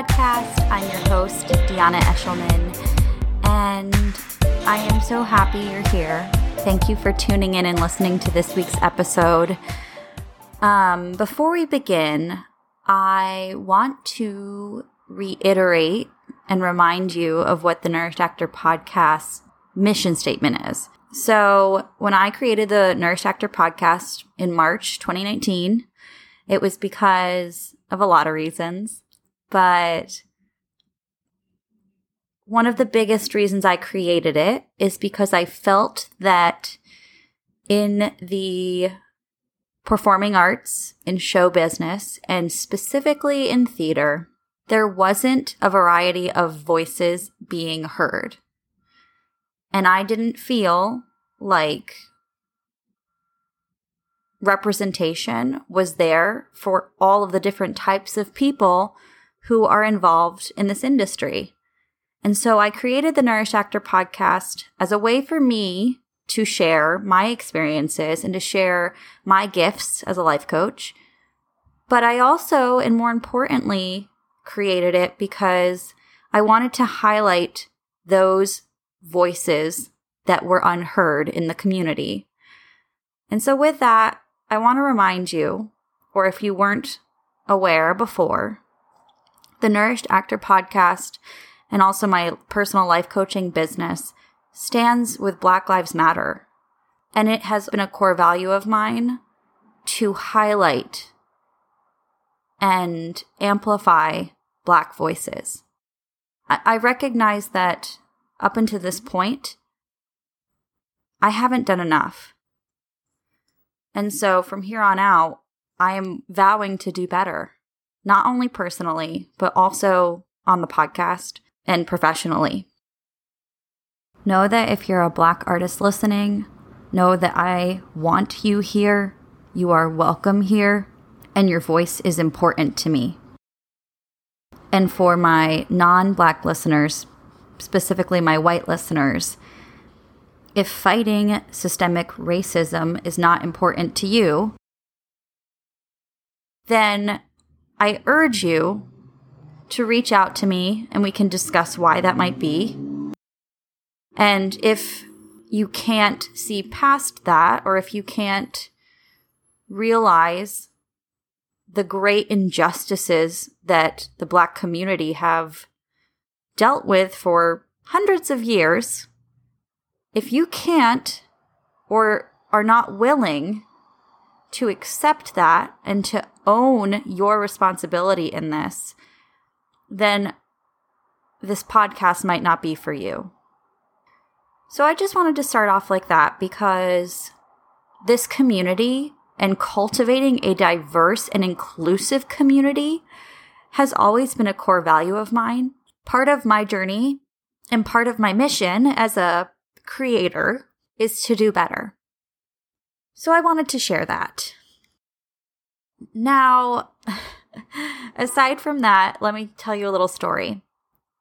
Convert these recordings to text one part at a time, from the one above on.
podcast. I'm your host, Dionna Eshelman, and I am so happy you're here. Thank you for tuning in and listening to this week's episode. Um, before we begin, I want to reiterate and remind you of what the Nourished Actor podcast mission statement is. So, when I created the Nourished Actor podcast in March 2019, it was because of a lot of reasons, but one of the biggest reasons I created it is because I felt that in the performing arts, in show business, and specifically in theater, there wasn't a variety of voices being heard. And I didn't feel like representation was there for all of the different types of people who are involved in this industry. And so I created the Nourish Actor podcast as a way for me to share my experiences and to share my gifts as a life coach. But I also, and more importantly, created it because I wanted to highlight those voices that were unheard in the community. And so, with that, I want to remind you, or if you weren't aware before, the Nourished Actor podcast and also my personal life coaching business stands with Black Lives Matter. And it has been a core value of mine to highlight and amplify Black voices. I, recognize that up until this point, I haven't done enough. And so from here on out, I am vowing to do better, not only personally, but also on the podcast and professionally. Know that if you're a Black artist listening, know that I want you here, you are welcome here, and your voice is important to me. And for my non Black listeners, specifically my white listeners, if fighting systemic racism is not important to you, then I urge you to reach out to me and we can discuss why that might be. And if you can't see past that, or if you can't realize the great injustices that the Black community have dealt with for hundreds of years, if you can't or are not willing to accept that and to own your responsibility in this, then this podcast might not be for you. So I just wanted to start off like that because this community and cultivating a diverse and inclusive community has always been a core value of mine. Part of my journey and part of my mission as a creator is to do better. So I wanted to share that. Now, aside from that, let me tell you a little story.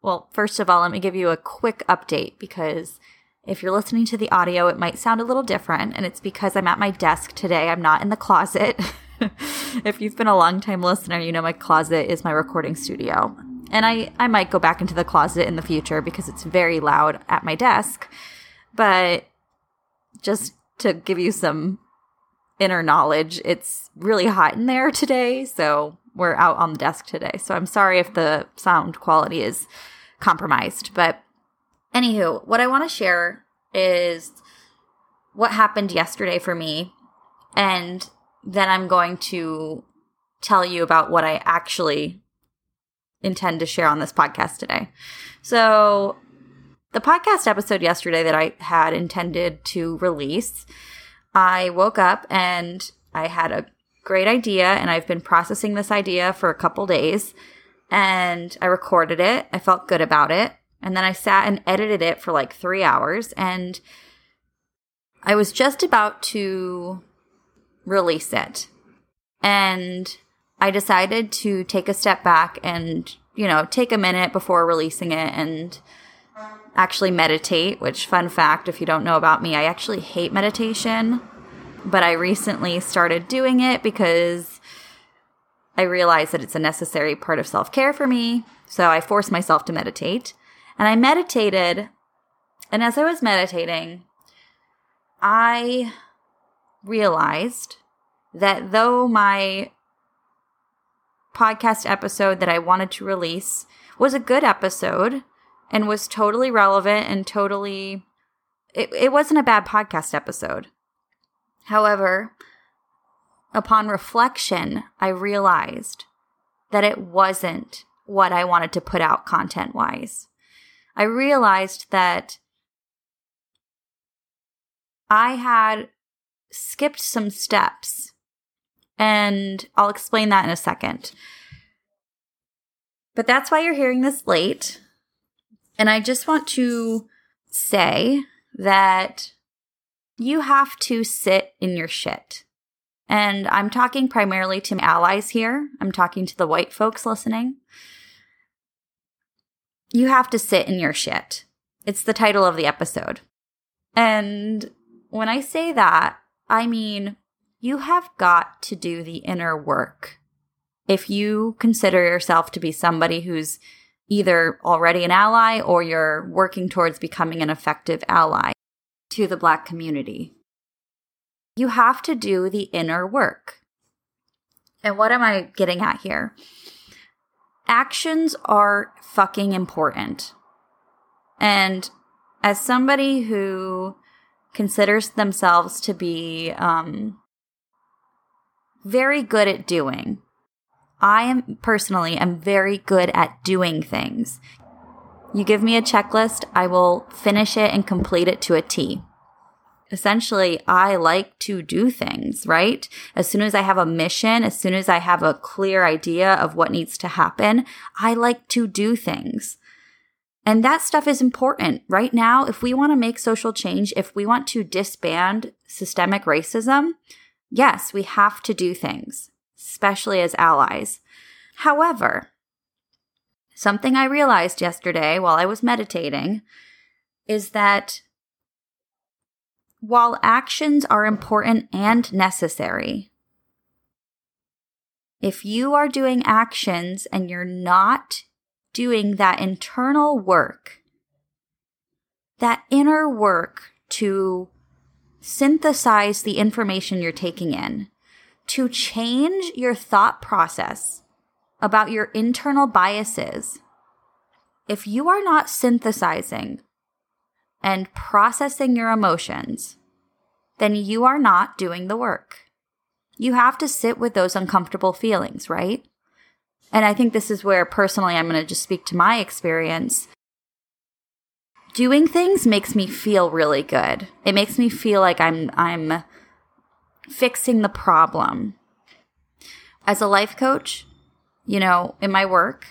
Well, first of all, let me give you a quick update because if you're listening to the audio, it might sound a little different, and it's because I'm at my desk today. I'm not in the closet. if you've been a long time listener, you know my closet is my recording studio. And I, I might go back into the closet in the future because it's very loud at my desk. But just to give you some inner knowledge, it's really hot in there today. So we're out on the desk today. So I'm sorry if the sound quality is compromised. But anywho, what I want to share is what happened yesterday for me. And then I'm going to tell you about what I actually intend to share on this podcast today. So the podcast episode yesterday that I had intended to release, I woke up and I had a great idea, and I've been processing this idea for a couple days. And I recorded it. I felt good about it. And then I sat and edited it for like three hours. And I was just about to release it. And I decided to take a step back and, you know, take a minute before releasing it and actually meditate, which, fun fact, if you don't know about me, I actually hate meditation, but I recently started doing it because I realized that it's a necessary part of self care for me. So I force myself to meditate. And I meditated. And as I was meditating, I realized that though my podcast episode that I wanted to release was a good episode and was totally relevant and totally it, it wasn't a bad podcast episode. However, upon reflection, I realized that it wasn't what I wanted to put out content wise. I realized that I had skipped some steps, and I'll explain that in a second. But that's why you're hearing this late. And I just want to say that you have to sit in your shit. And I'm talking primarily to my allies here. I'm talking to the white folks listening. You have to sit in your shit. It's the title of the episode. And when I say that, I mean you have got to do the inner work. If you consider yourself to be somebody who's either already an ally or you're working towards becoming an effective ally to the Black community, you have to do the inner work. And what am I getting at here? Actions are fucking important. And as somebody who considers themselves to be um, very good at doing, I am personally am very good at doing things. You give me a checklist, I will finish it and complete it to a T essentially I like to do things, right? As soon as I have a mission, as soon as I have a clear idea of what needs to happen, I like to do things. And that stuff is important. Right now, if we want to make social change, if we want to disband systemic racism, yes, we have to do things, especially as allies. However, something I realized yesterday while I was meditating is that while actions are important and necessary, if you are doing actions and you're not doing that internal work, that inner work to synthesize the information you're taking in, to change your thought process about your internal biases, if you are not synthesizing and processing your emotions, then you are not doing the work. You have to sit with those uncomfortable feelings, right? And I think this is where personally I'm going to just speak to my experience. Doing things makes me feel really good. It makes me feel like I'm I'm fixing the problem. As a life coach, you know, in my work,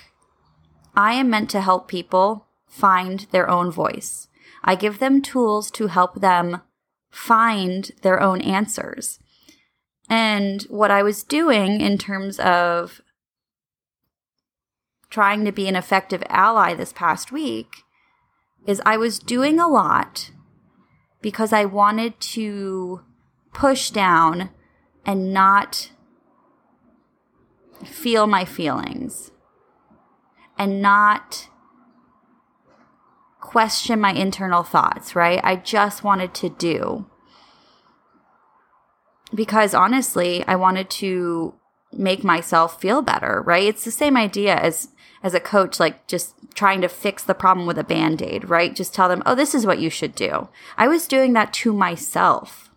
I am meant to help people find their own voice. I give them tools to help them find their own answers. And what I was doing in terms of trying to be an effective ally this past week is I was doing a lot because I wanted to push down and not feel my feelings and not question my internal thoughts, right? I just wanted to do. Because honestly, I wanted to make myself feel better, right? It's the same idea as as a coach like just trying to fix the problem with a band-aid, right? Just tell them, "Oh, this is what you should do." I was doing that to myself.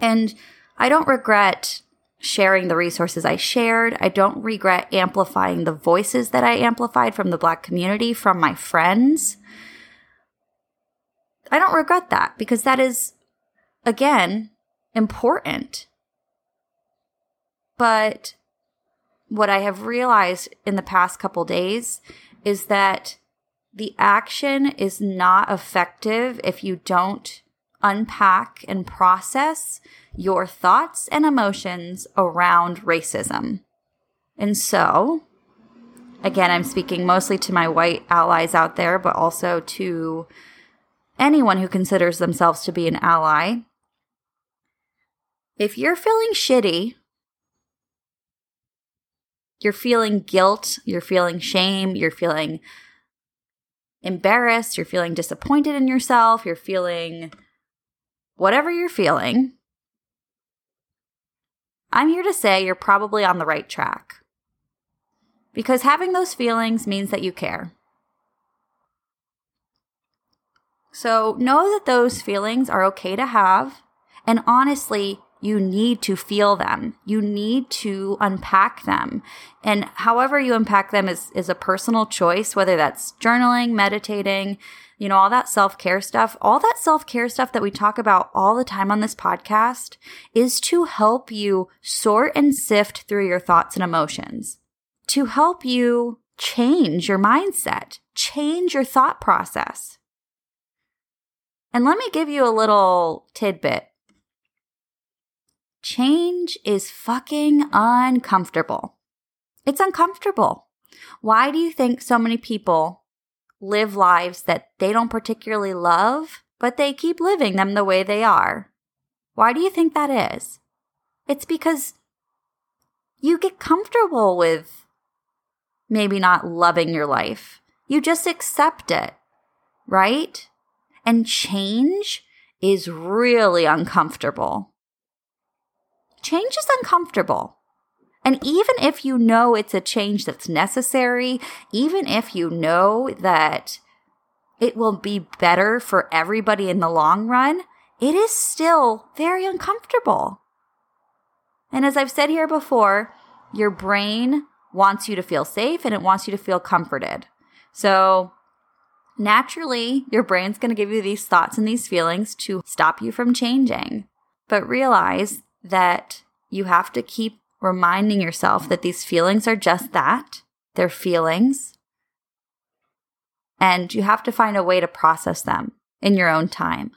And I don't regret sharing the resources I shared. I don't regret amplifying the voices that I amplified from the black community, from my friends. I don't regret that because that is, again, important. But what I have realized in the past couple days is that the action is not effective if you don't unpack and process your thoughts and emotions around racism. And so, again, I'm speaking mostly to my white allies out there, but also to anyone who considers themselves to be an ally. If you're feeling shitty, you're feeling guilt, you're feeling shame, you're feeling embarrassed, you're feeling disappointed in yourself, you're feeling whatever you're feeling, mm-hmm. I'm here to say you're probably on the right track. Because having those feelings means that you care. So know that those feelings are okay to have. And honestly, you need to feel them. You need to unpack them. And however you unpack them is, is a personal choice, whether that's journaling, meditating, you know, all that self care stuff. All that self care stuff that we talk about all the time on this podcast is to help you sort and sift through your thoughts and emotions, to help you change your mindset, change your thought process. And let me give you a little tidbit Change is fucking uncomfortable. It's uncomfortable. Why do you think so many people live lives that they don't particularly love, but they keep living them the way they are? Why do you think that is? It's because you get comfortable with maybe not loving your life. You just accept it, right? And change is really uncomfortable change is uncomfortable. And even if you know it's a change that's necessary, even if you know that it will be better for everybody in the long run, it is still very uncomfortable. And as I've said here before, your brain wants you to feel safe and it wants you to feel comforted. So naturally, your brain's going to give you these thoughts and these feelings to stop you from changing. But realize that you have to keep reminding yourself that these feelings are just that they're feelings. And you have to find a way to process them in your own time.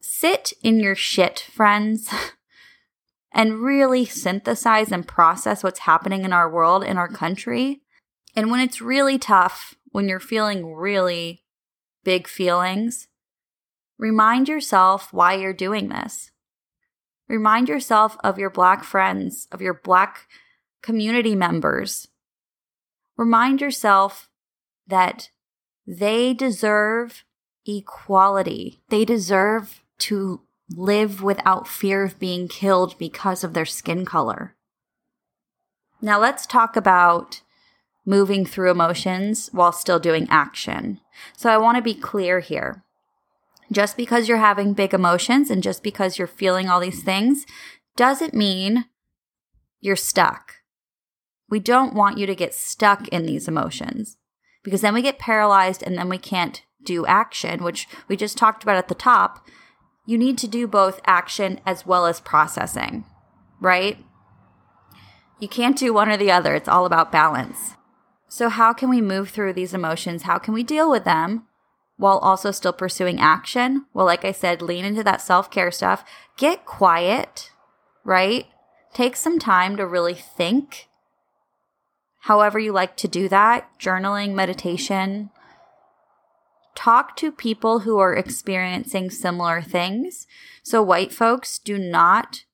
Sit in your shit, friends, and really synthesize and process what's happening in our world, in our country. And when it's really tough, when you're feeling really big feelings, remind yourself why you're doing this. Remind yourself of your Black friends, of your Black community members. Remind yourself that they deserve equality. They deserve to live without fear of being killed because of their skin color. Now, let's talk about moving through emotions while still doing action. So, I want to be clear here. Just because you're having big emotions and just because you're feeling all these things doesn't mean you're stuck. We don't want you to get stuck in these emotions because then we get paralyzed and then we can't do action, which we just talked about at the top. You need to do both action as well as processing, right? You can't do one or the other. It's all about balance. So, how can we move through these emotions? How can we deal with them while also still pursuing action. Well, like I said, lean into that self care stuff. Get quiet, right? Take some time to really think. However, you like to do that journaling, meditation. Talk to people who are experiencing similar things. So, white folks do not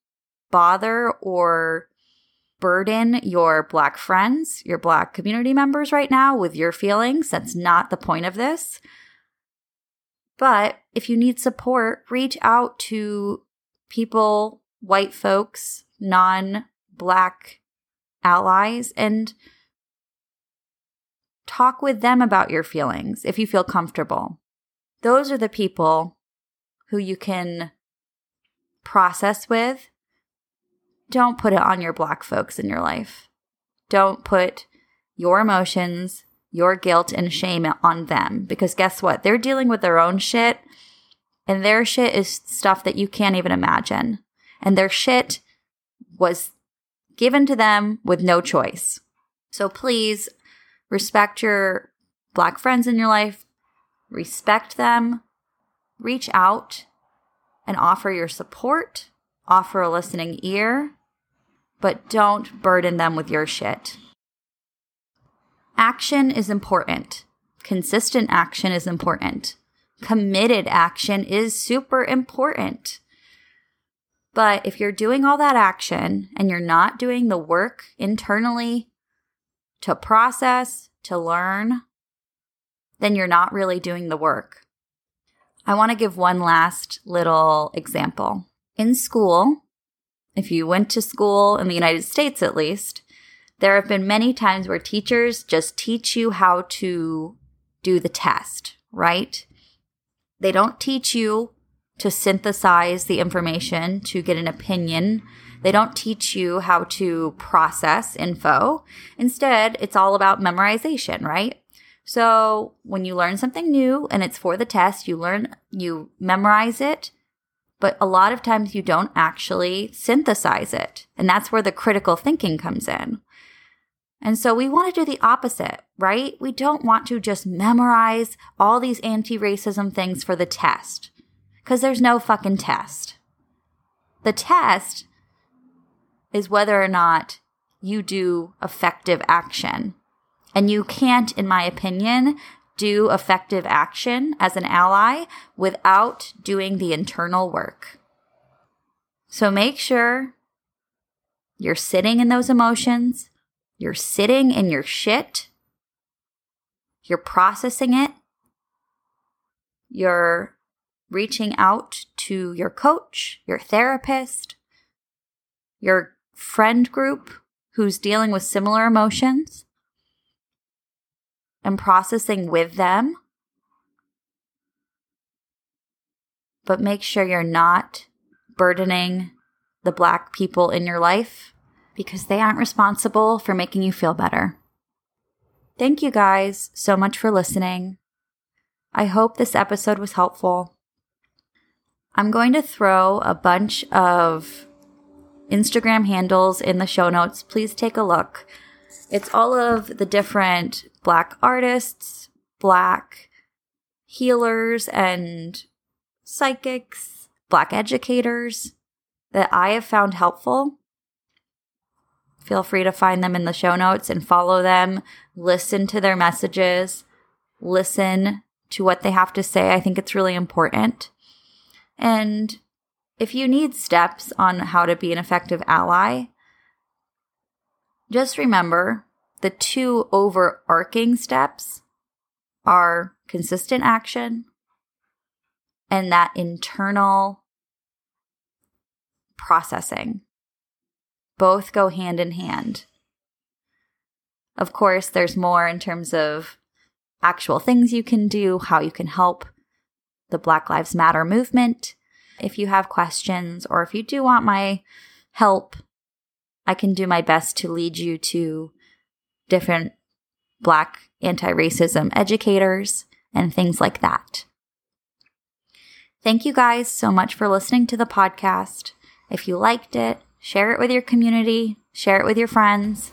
bother or burden your black friends, your black community members right now with your feelings. That's not the point of this. But if you need support, reach out to people, white folks, non black allies, and talk with them about your feelings if you feel comfortable. Those are the people who you can process with. Don't put it on your black folks in your life. Don't put your emotions your guilt and shame on them because guess what? They're dealing with their own shit and their shit is stuff that you can't even imagine. And their shit was given to them with no choice. So please respect your black friends in your life, respect them, reach out and offer your support, offer a listening ear, but don't burden them with your shit. Action is important. Consistent action is important. Committed action is super important. But if you're doing all that action and you're not doing the work internally to process, to learn, then you're not really doing the work. I want to give one last little example. In school, if you went to school in the United States at least, there have been many times where teachers just teach you how to do the test, right? They don't teach you to synthesize the information to get an opinion. They don't teach you how to process info. Instead, it's all about memorization, right? So when you learn something new and it's for the test, you learn, you memorize it, but a lot of times you don't actually synthesize it. And that's where the critical thinking comes in. And so we want to do the opposite, right? We don't want to just memorize all these anti racism things for the test because there's no fucking test. The test is whether or not you do effective action. And you can't, in my opinion, do effective action as an ally without doing the internal work. So make sure you're sitting in those emotions, you're sitting in your shit, you're processing it, you're reaching out to your coach, your therapist, your friend group who's dealing with similar emotions and processing with them. But make sure you're not burdening the black people in your life because they aren't responsible for making you feel better. Thank you guys so much for listening. I hope this episode was helpful. I'm going to throw a bunch of Instagram handles in the show notes. Please take a look. It's all of the different Black artists, Black healers and psychics, Black educators that I have found helpful. Feel free to find them in the show notes and follow them, listen to their messages, listen to what they have to say. I think it's really important. And if you need steps on how to be an effective ally, just remember the two overarching steps are consistent action and that internal processing. Both go hand in hand. Of course, there's more in terms of actual things you can do, how you can help the Black Lives Matter movement. If you have questions or if you do want my help, I can do my best to lead you to different Black anti racism educators and things like that. Thank you guys so much for listening to the podcast. If you liked it, share it with your community, share it with your friends,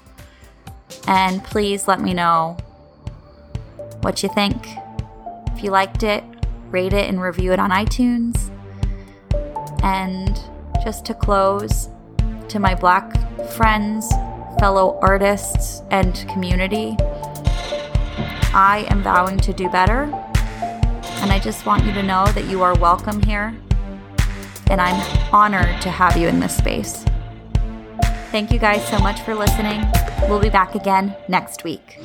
and please let me know what you think. If you liked it, rate it and review it on iTunes. And just to close, to my black friends, fellow artists, and community, I am vowing to do better. And I just want you to know that you are welcome here. And I'm honored to have you in this space. Thank you guys so much for listening. We'll be back again next week.